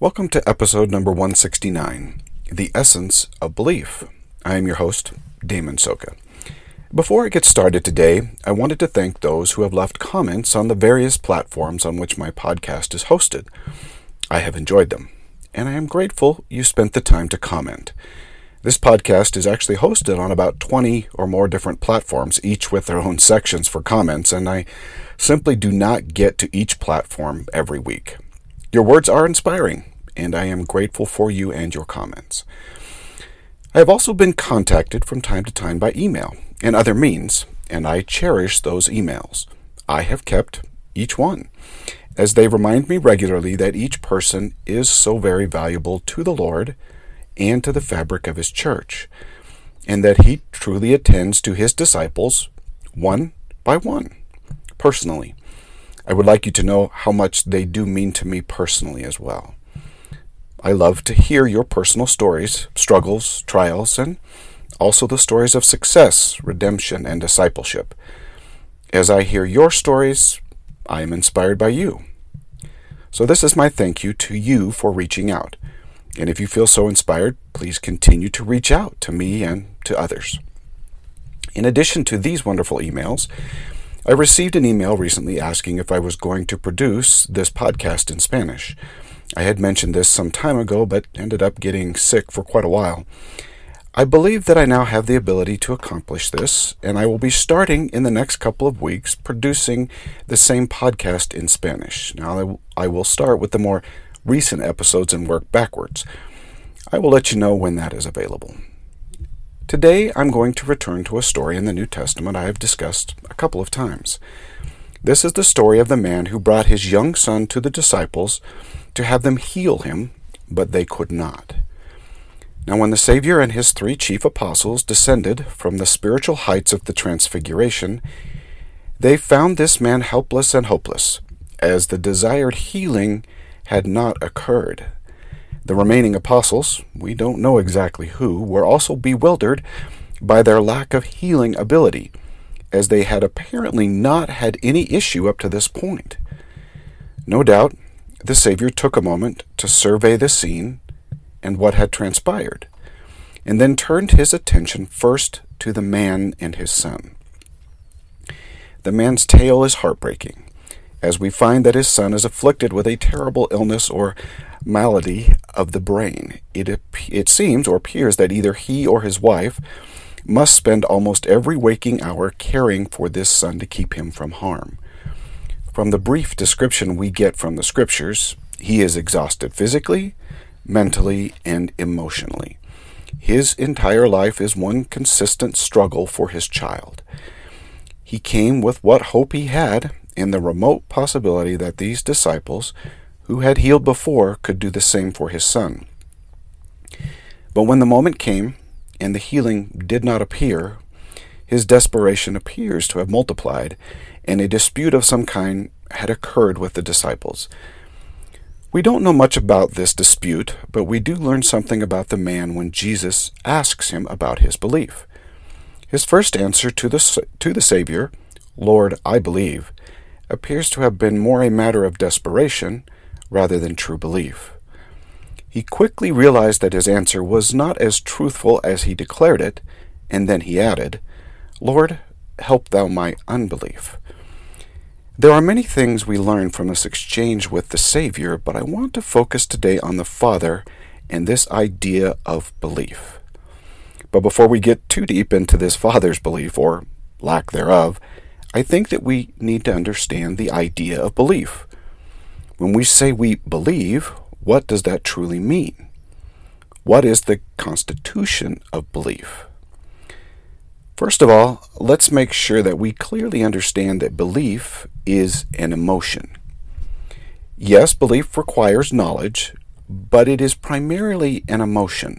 Welcome to episode number 169 The Essence of Belief. I am your host, Damon Soka. Before I get started today, I wanted to thank those who have left comments on the various platforms on which my podcast is hosted. I have enjoyed them, and I am grateful you spent the time to comment. This podcast is actually hosted on about 20 or more different platforms, each with their own sections for comments, and I simply do not get to each platform every week. Your words are inspiring, and I am grateful for you and your comments. I have also been contacted from time to time by email and other means, and I cherish those emails. I have kept each one, as they remind me regularly that each person is so very valuable to the Lord and to the fabric of His church, and that He truly attends to His disciples one by one, personally. I would like you to know how much they do mean to me personally as well. I love to hear your personal stories, struggles, trials, and also the stories of success, redemption, and discipleship. As I hear your stories, I am inspired by you. So, this is my thank you to you for reaching out. And if you feel so inspired, please continue to reach out to me and to others. In addition to these wonderful emails, I received an email recently asking if I was going to produce this podcast in Spanish. I had mentioned this some time ago, but ended up getting sick for quite a while. I believe that I now have the ability to accomplish this, and I will be starting in the next couple of weeks producing the same podcast in Spanish. Now, I will start with the more recent episodes and work backwards. I will let you know when that is available. Today, I'm going to return to a story in the New Testament I have discussed a couple of times. This is the story of the man who brought his young son to the disciples to have them heal him, but they could not. Now, when the Savior and his three chief apostles descended from the spiritual heights of the Transfiguration, they found this man helpless and hopeless, as the desired healing had not occurred. The remaining apostles, we don't know exactly who, were also bewildered by their lack of healing ability, as they had apparently not had any issue up to this point. No doubt, the Savior took a moment to survey the scene and what had transpired, and then turned his attention first to the man and his son. The man's tale is heartbreaking, as we find that his son is afflicted with a terrible illness or malady of the brain. It, it seems or appears that either he or his wife must spend almost every waking hour caring for this son to keep him from harm. From the brief description we get from the scriptures, he is exhausted physically, mentally, and emotionally. His entire life is one consistent struggle for his child. He came with what hope he had in the remote possibility that these disciples, who had healed before, could do the same for his son. But when the moment came and the healing did not appear, his desperation appears to have multiplied, and a dispute of some kind had occurred with the disciples. We don't know much about this dispute, but we do learn something about the man when Jesus asks him about his belief. His first answer to the, to the Savior, Lord, I believe, appears to have been more a matter of desperation rather than true belief. He quickly realized that his answer was not as truthful as he declared it, and then he added, Lord, help thou my unbelief. There are many things we learn from this exchange with the Savior, but I want to focus today on the Father and this idea of belief. But before we get too deep into this Father's belief, or lack thereof, I think that we need to understand the idea of belief. When we say we believe, what does that truly mean? What is the constitution of belief? First of all, let's make sure that we clearly understand that belief is an emotion. Yes, belief requires knowledge, but it is primarily an emotion.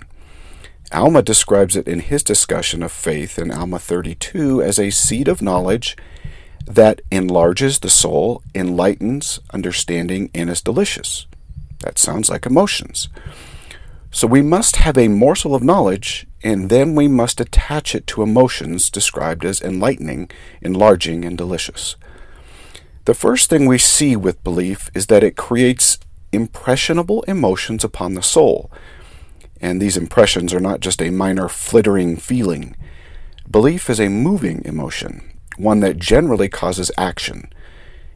Alma describes it in his discussion of faith in Alma 32 as a seed of knowledge that enlarges the soul, enlightens understanding, and is delicious. That sounds like emotions. So we must have a morsel of knowledge, and then we must attach it to emotions described as enlightening, enlarging, and delicious. The first thing we see with belief is that it creates impressionable emotions upon the soul. And these impressions are not just a minor flittering feeling. Belief is a moving emotion, one that generally causes action.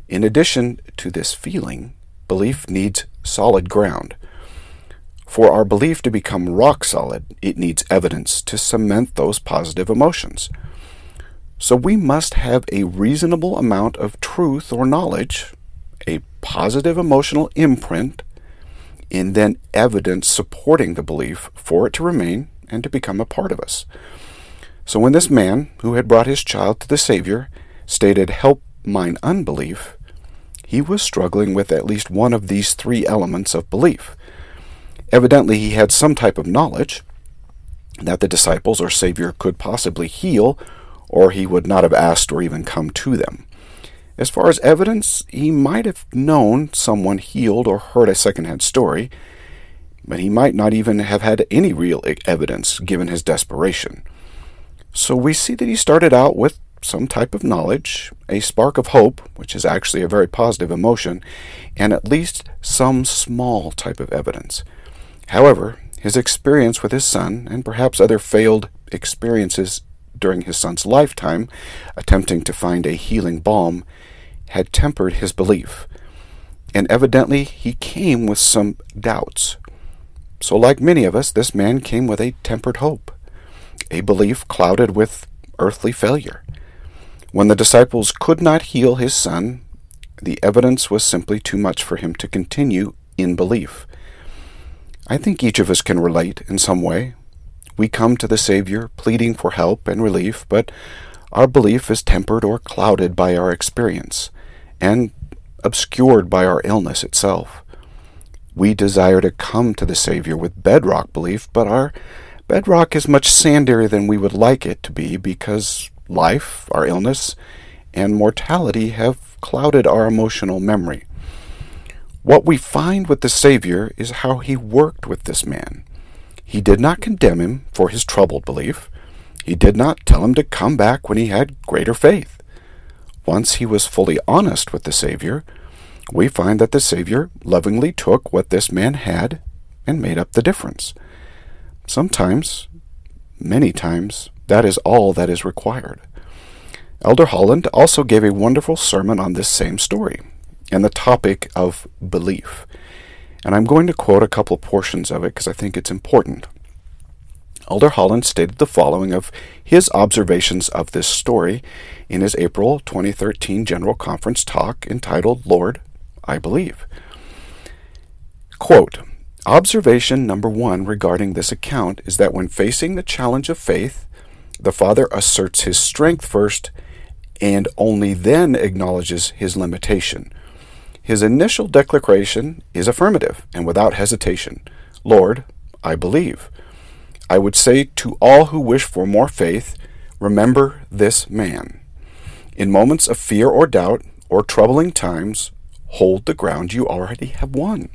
In addition to this feeling, belief needs solid ground. For our belief to become rock solid, it needs evidence to cement those positive emotions. So we must have a reasonable amount of truth or knowledge, a positive emotional imprint, and then evidence supporting the belief for it to remain and to become a part of us. So when this man, who had brought his child to the Savior, stated, Help mine unbelief, he was struggling with at least one of these three elements of belief. Evidently, he had some type of knowledge that the disciples or Savior could possibly heal, or he would not have asked or even come to them. As far as evidence, he might have known someone healed or heard a secondhand story, but he might not even have had any real evidence given his desperation. So we see that he started out with some type of knowledge, a spark of hope, which is actually a very positive emotion, and at least some small type of evidence. However, his experience with his son, and perhaps other failed experiences during his son's lifetime, attempting to find a healing balm, had tempered his belief. And evidently he came with some doubts. So, like many of us, this man came with a tempered hope, a belief clouded with earthly failure. When the disciples could not heal his son, the evidence was simply too much for him to continue in belief. I think each of us can relate in some way. We come to the Savior pleading for help and relief, but our belief is tempered or clouded by our experience and obscured by our illness itself. We desire to come to the Savior with bedrock belief, but our bedrock is much sandier than we would like it to be because life, our illness, and mortality have clouded our emotional memory. What we find with the Savior is how he worked with this man. He did not condemn him for his troubled belief. He did not tell him to come back when he had greater faith. Once he was fully honest with the Savior, we find that the Savior lovingly took what this man had and made up the difference. Sometimes, many times, that is all that is required. Elder Holland also gave a wonderful sermon on this same story and the topic of belief. And I'm going to quote a couple portions of it because I think it's important. Elder Holland stated the following of his observations of this story in his April 2013 General Conference talk entitled Lord, I Believe. Quote, Observation number one regarding this account is that when facing the challenge of faith, the father asserts his strength first and only then acknowledges his limitation. His initial declaration is affirmative and without hesitation Lord, I believe. I would say to all who wish for more faith, remember this man. In moments of fear or doubt or troubling times, hold the ground you already have won,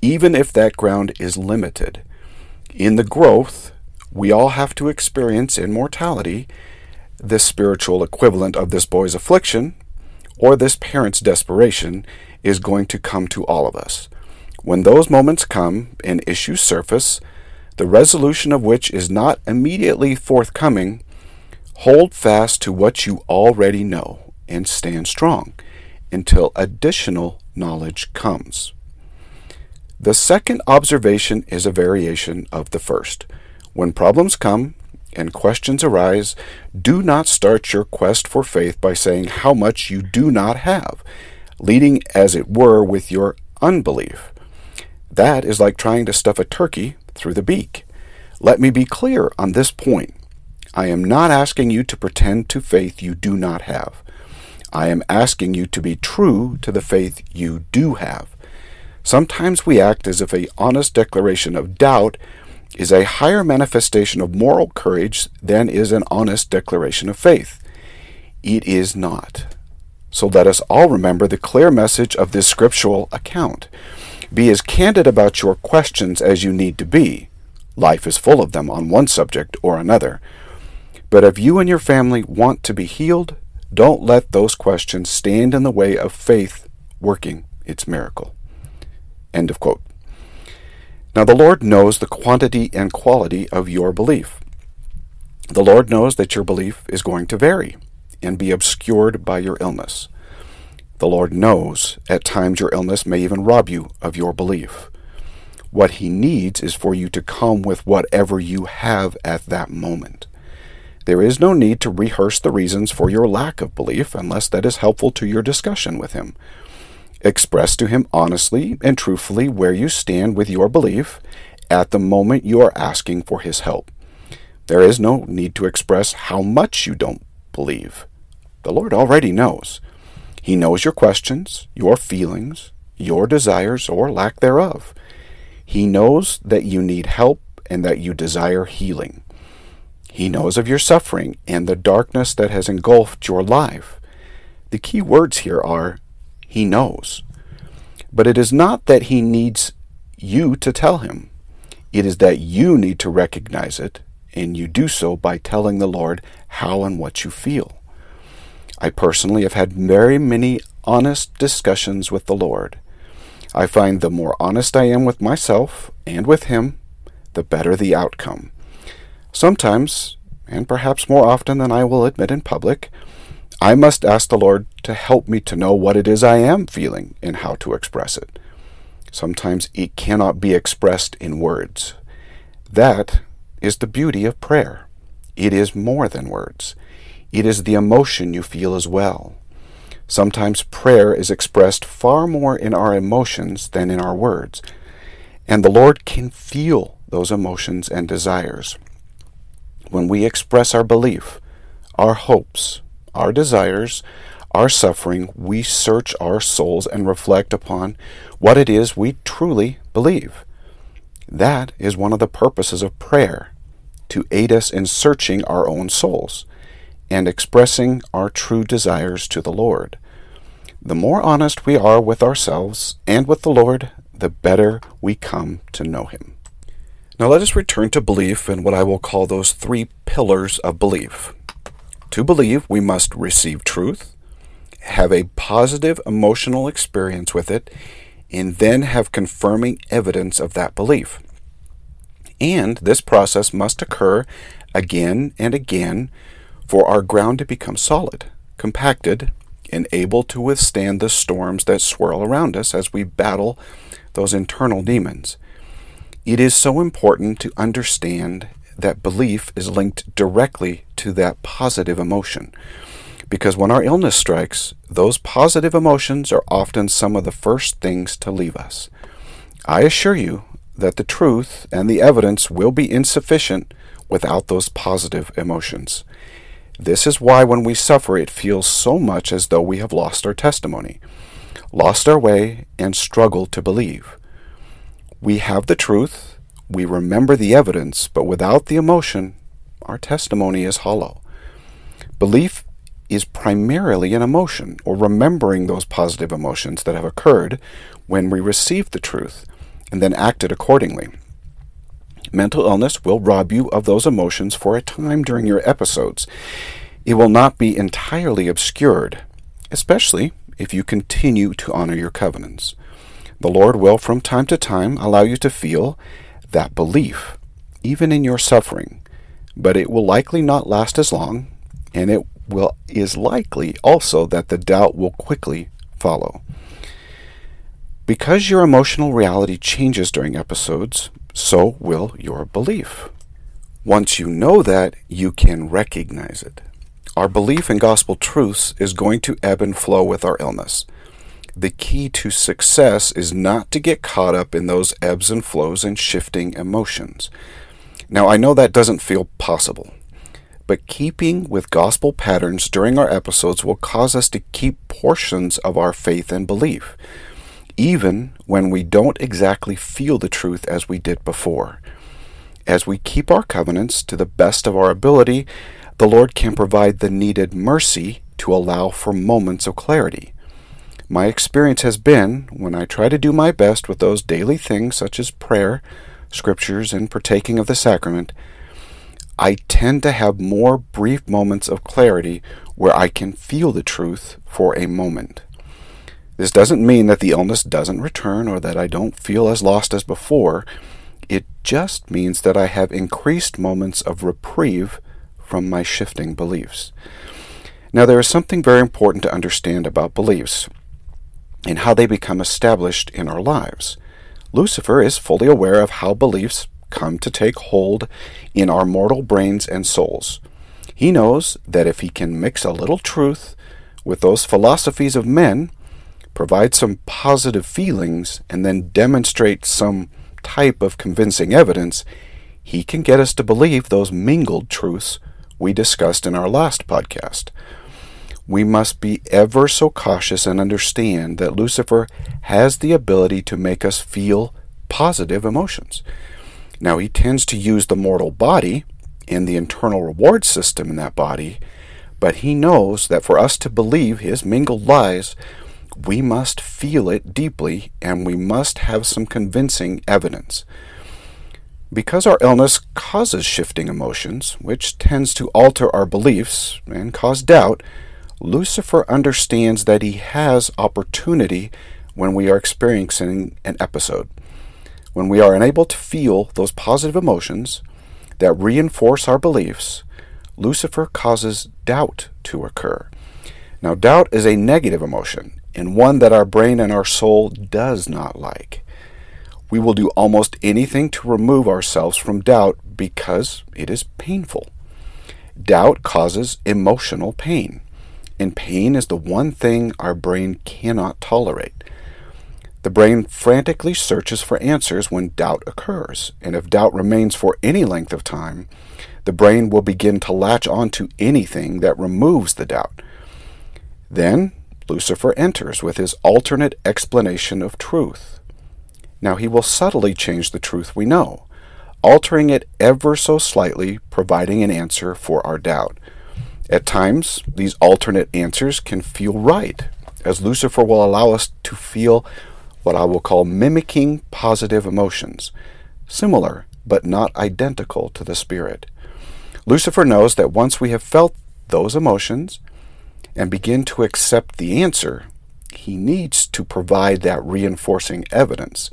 even if that ground is limited. In the growth, we all have to experience in mortality this spiritual equivalent of this boy's affliction or this parent's desperation is going to come to all of us. When those moments come and issues surface, the resolution of which is not immediately forthcoming, hold fast to what you already know and stand strong until additional knowledge comes. The second observation is a variation of the first. When problems come and questions arise, do not start your quest for faith by saying how much you do not have, leading, as it were, with your unbelief. That is like trying to stuff a turkey through the beak. Let me be clear on this point. I am not asking you to pretend to faith you do not have. I am asking you to be true to the faith you do have. Sometimes we act as if a honest declaration of doubt is a higher manifestation of moral courage than is an honest declaration of faith. It is not. So let us all remember the clear message of this scriptural account. Be as candid about your questions as you need to be. Life is full of them on one subject or another. But if you and your family want to be healed, don't let those questions stand in the way of faith working its miracle. End of quote. Now, the Lord knows the quantity and quality of your belief. The Lord knows that your belief is going to vary and be obscured by your illness. The Lord knows at times your illness may even rob you of your belief. What He needs is for you to come with whatever you have at that moment. There is no need to rehearse the reasons for your lack of belief unless that is helpful to your discussion with Him. Express to Him honestly and truthfully where you stand with your belief at the moment you are asking for His help. There is no need to express how much you don't believe. The Lord already knows. He knows your questions, your feelings, your desires, or lack thereof. He knows that you need help and that you desire healing. He knows of your suffering and the darkness that has engulfed your life. The key words here are he knows. But it is not that He needs you to tell Him. It is that you need to recognize it, and you do so by telling the Lord how and what you feel. I personally have had very many honest discussions with the Lord. I find the more honest I am with myself and with Him, the better the outcome. Sometimes, and perhaps more often than I will admit in public, I must ask the Lord to help me to know what it is I am feeling and how to express it. Sometimes it cannot be expressed in words. That is the beauty of prayer. It is more than words. It is the emotion you feel as well. Sometimes prayer is expressed far more in our emotions than in our words, and the Lord can feel those emotions and desires. When we express our belief, our hopes, our desires, our suffering, we search our souls and reflect upon what it is we truly believe. That is one of the purposes of prayer to aid us in searching our own souls and expressing our true desires to the Lord. The more honest we are with ourselves and with the Lord, the better we come to know Him. Now let us return to belief and what I will call those three pillars of belief. To believe, we must receive truth, have a positive emotional experience with it, and then have confirming evidence of that belief. And this process must occur again and again for our ground to become solid, compacted, and able to withstand the storms that swirl around us as we battle those internal demons. It is so important to understand that belief is linked directly to that positive emotion. Because when our illness strikes, those positive emotions are often some of the first things to leave us. I assure you that the truth and the evidence will be insufficient without those positive emotions. This is why when we suffer, it feels so much as though we have lost our testimony, lost our way, and struggle to believe. We have the truth, we remember the evidence, but without the emotion, our testimony is hollow. Belief is primarily an emotion, or remembering those positive emotions that have occurred when we received the truth and then acted accordingly. Mental illness will rob you of those emotions for a time during your episodes. It will not be entirely obscured, especially if you continue to honor your covenants. The Lord will, from time to time, allow you to feel that belief, even in your suffering, but it will likely not last as long, and it will is likely also that the doubt will quickly follow. Because your emotional reality changes during episodes, so will your belief. Once you know that, you can recognize it. Our belief in gospel truths is going to ebb and flow with our illness the key to success is not to get caught up in those ebbs and flows and shifting emotions. Now, I know that doesn't feel possible, but keeping with gospel patterns during our episodes will cause us to keep portions of our faith and belief, even when we don't exactly feel the truth as we did before. As we keep our covenants to the best of our ability, the Lord can provide the needed mercy to allow for moments of clarity. My experience has been, when I try to do my best with those daily things such as prayer, scriptures, and partaking of the sacrament, I tend to have more brief moments of clarity where I can feel the truth for a moment. This doesn't mean that the illness doesn't return or that I don't feel as lost as before. It just means that I have increased moments of reprieve from my shifting beliefs. Now, there is something very important to understand about beliefs and how they become established in our lives. Lucifer is fully aware of how beliefs come to take hold in our mortal brains and souls. He knows that if he can mix a little truth with those philosophies of men, provide some positive feelings, and then demonstrate some type of convincing evidence, he can get us to believe those mingled truths we discussed in our last podcast. We must be ever so cautious and understand that Lucifer has the ability to make us feel positive emotions. Now, he tends to use the mortal body and the internal reward system in that body, but he knows that for us to believe his mingled lies, we must feel it deeply and we must have some convincing evidence. Because our illness causes shifting emotions, which tends to alter our beliefs and cause doubt, Lucifer understands that he has opportunity when we are experiencing an episode. When we are unable to feel those positive emotions that reinforce our beliefs, Lucifer causes doubt to occur. Now, doubt is a negative emotion and one that our brain and our soul does not like. We will do almost anything to remove ourselves from doubt because it is painful. Doubt causes emotional pain, and pain is the one thing our brain cannot tolerate. The brain frantically searches for answers when doubt occurs, and if doubt remains for any length of time, the brain will begin to latch onto anything that removes the doubt. Then Lucifer enters with his alternate explanation of truth. Now he will subtly change the truth we know, altering it ever so slightly, providing an answer for our doubt. At times, these alternate answers can feel right, as Lucifer will allow us to feel what I will call mimicking positive emotions, similar but not identical to the Spirit. Lucifer knows that once we have felt those emotions, and begin to accept the answer, he needs to provide that reinforcing evidence.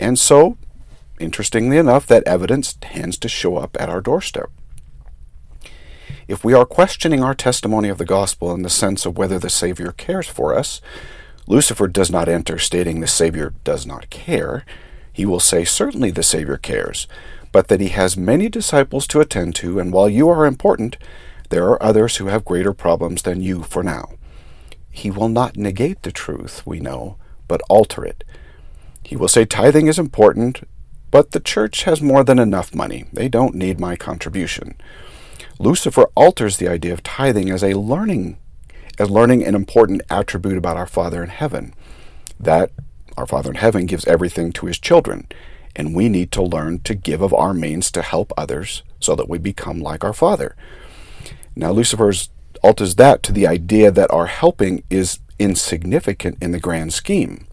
And so, interestingly enough, that evidence tends to show up at our doorstep. If we are questioning our testimony of the gospel in the sense of whether the Savior cares for us, Lucifer does not enter stating the Savior does not care. He will say, Certainly the Savior cares, but that he has many disciples to attend to, and while you are important, there are others who have greater problems than you for now. He will not negate the truth, we know, but alter it. He will say tithing is important, but the church has more than enough money. They don't need my contribution. Lucifer alters the idea of tithing as a learning as learning an important attribute about our Father in heaven. That our Father in heaven gives everything to his children, and we need to learn to give of our means to help others so that we become like our Father. Now, Lucifer's alters that to the idea that our helping is insignificant in the grand scheme.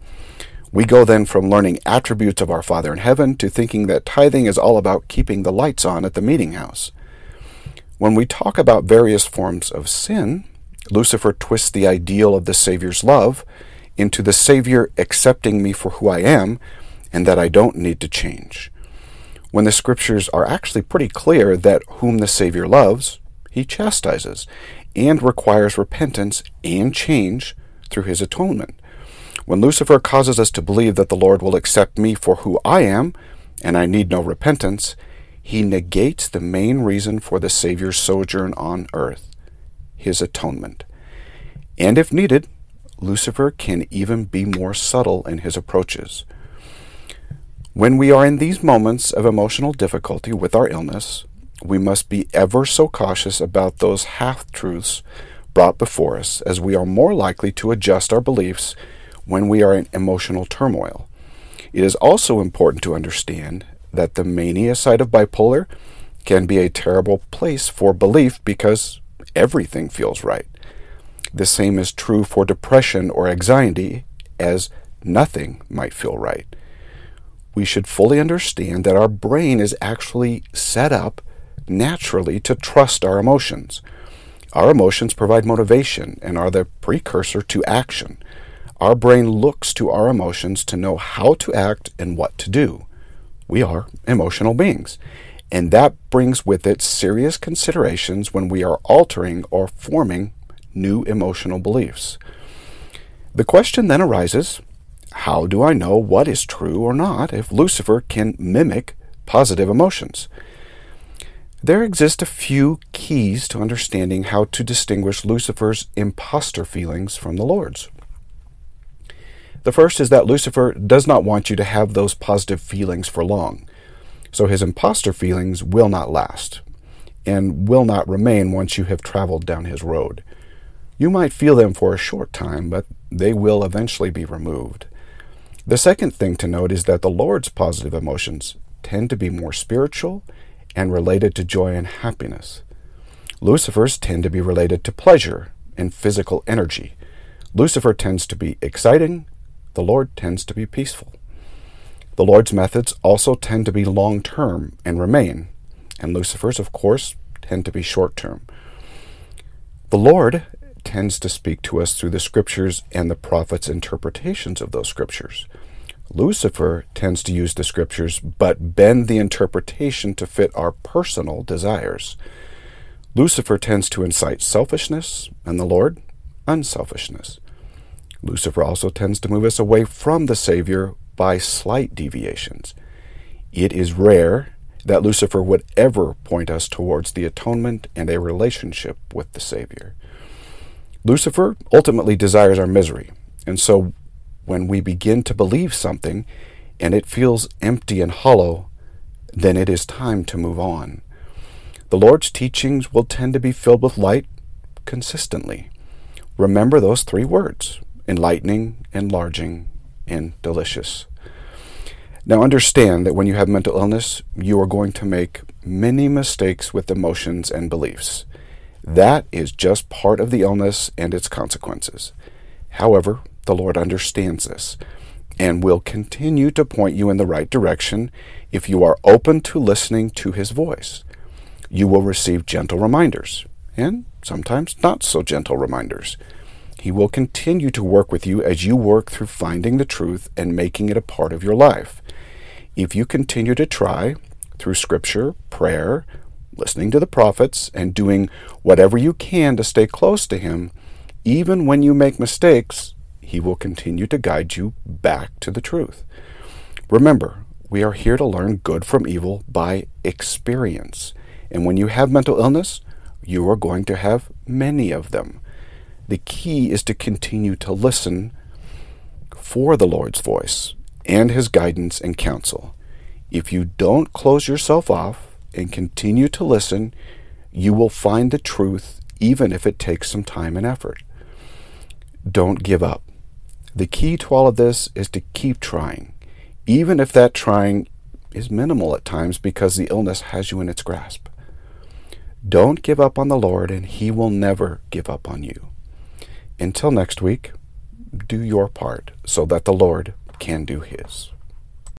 We go then from learning attributes of our Father in heaven to thinking that tithing is all about keeping the lights on at the meeting house. When we talk about various forms of sin, Lucifer twists the ideal of the Savior's love into the Savior accepting me for who I am and that I don't need to change. When the scriptures are actually pretty clear that whom the Savior loves, he chastises and requires repentance and change through his atonement. When Lucifer causes us to believe that the Lord will accept me for who I am and I need no repentance, he negates the main reason for the Savior's sojourn on earth his atonement. And if needed, Lucifer can even be more subtle in his approaches. When we are in these moments of emotional difficulty with our illness, we must be ever so cautious about those half truths brought before us, as we are more likely to adjust our beliefs when we are in emotional turmoil. It is also important to understand that the mania side of bipolar can be a terrible place for belief because everything feels right. The same is true for depression or anxiety, as nothing might feel right. We should fully understand that our brain is actually set up naturally to trust our emotions. Our emotions provide motivation and are the precursor to action. our brain looks to our emotions to know how to act and what to do. We are emotional beings, and that brings with it serious considerations when we are altering or forming new emotional beliefs. The question then arises how do I know what is true or not if Lucifer can mimic positive emotions? There exist a few keys to understanding how to distinguish Lucifer's impostor feelings from the Lord's. The first is that Lucifer does not want you to have those positive feelings for long, so his impostor feelings will not last and will not remain once you have traveled down his road. You might feel them for a short time, but they will eventually be removed. The second thing to note is that the Lord's positive emotions tend to be more spiritual and related to joy and happiness. Lucifer's tend to be related to pleasure and physical energy. Lucifer tends to be exciting, the Lord tends to be peaceful. The Lord's methods also tend to be long term and remain, and Lucifer's, of course, tend to be short term. The Lord tends to speak to us through the scriptures and the prophet's interpretations of those scriptures. Lucifer tends to use the scriptures but bend the interpretation to fit our personal desires. Lucifer tends to incite selfishness, and the Lord, unselfishness. Lucifer also tends to move us away from the Savior by slight deviations. It is rare that Lucifer would ever point us towards the atonement and a relationship with the Savior. Lucifer ultimately desires our misery, and so when we begin to believe something and it feels empty and hollow, then it is time to move on. The Lord's teachings will tend to be filled with light consistently. Remember those three words enlightening, enlarging, and delicious. Now, understand that when you have mental illness, you are going to make many mistakes with emotions and beliefs. That is just part of the illness and its consequences. However, the Lord understands this and will continue to point you in the right direction if you are open to listening to His voice. You will receive gentle reminders and sometimes not so gentle reminders. He will continue to work with you as you work through finding the truth and making it a part of your life. If you continue to try through scripture, prayer, listening to the prophets, and doing whatever you can to stay close to Him, even when you make mistakes, he will continue to guide you back to the truth. Remember, we are here to learn good from evil by experience. And when you have mental illness, you are going to have many of them. The key is to continue to listen for the Lord's voice and His guidance and counsel. If you don't close yourself off and continue to listen, you will find the truth even if it takes some time and effort. Don't give up. The key to all of this is to keep trying, even if that trying is minimal at times because the illness has you in its grasp. Don't give up on the Lord, and He will never give up on you. Until next week, do your part so that the Lord can do His.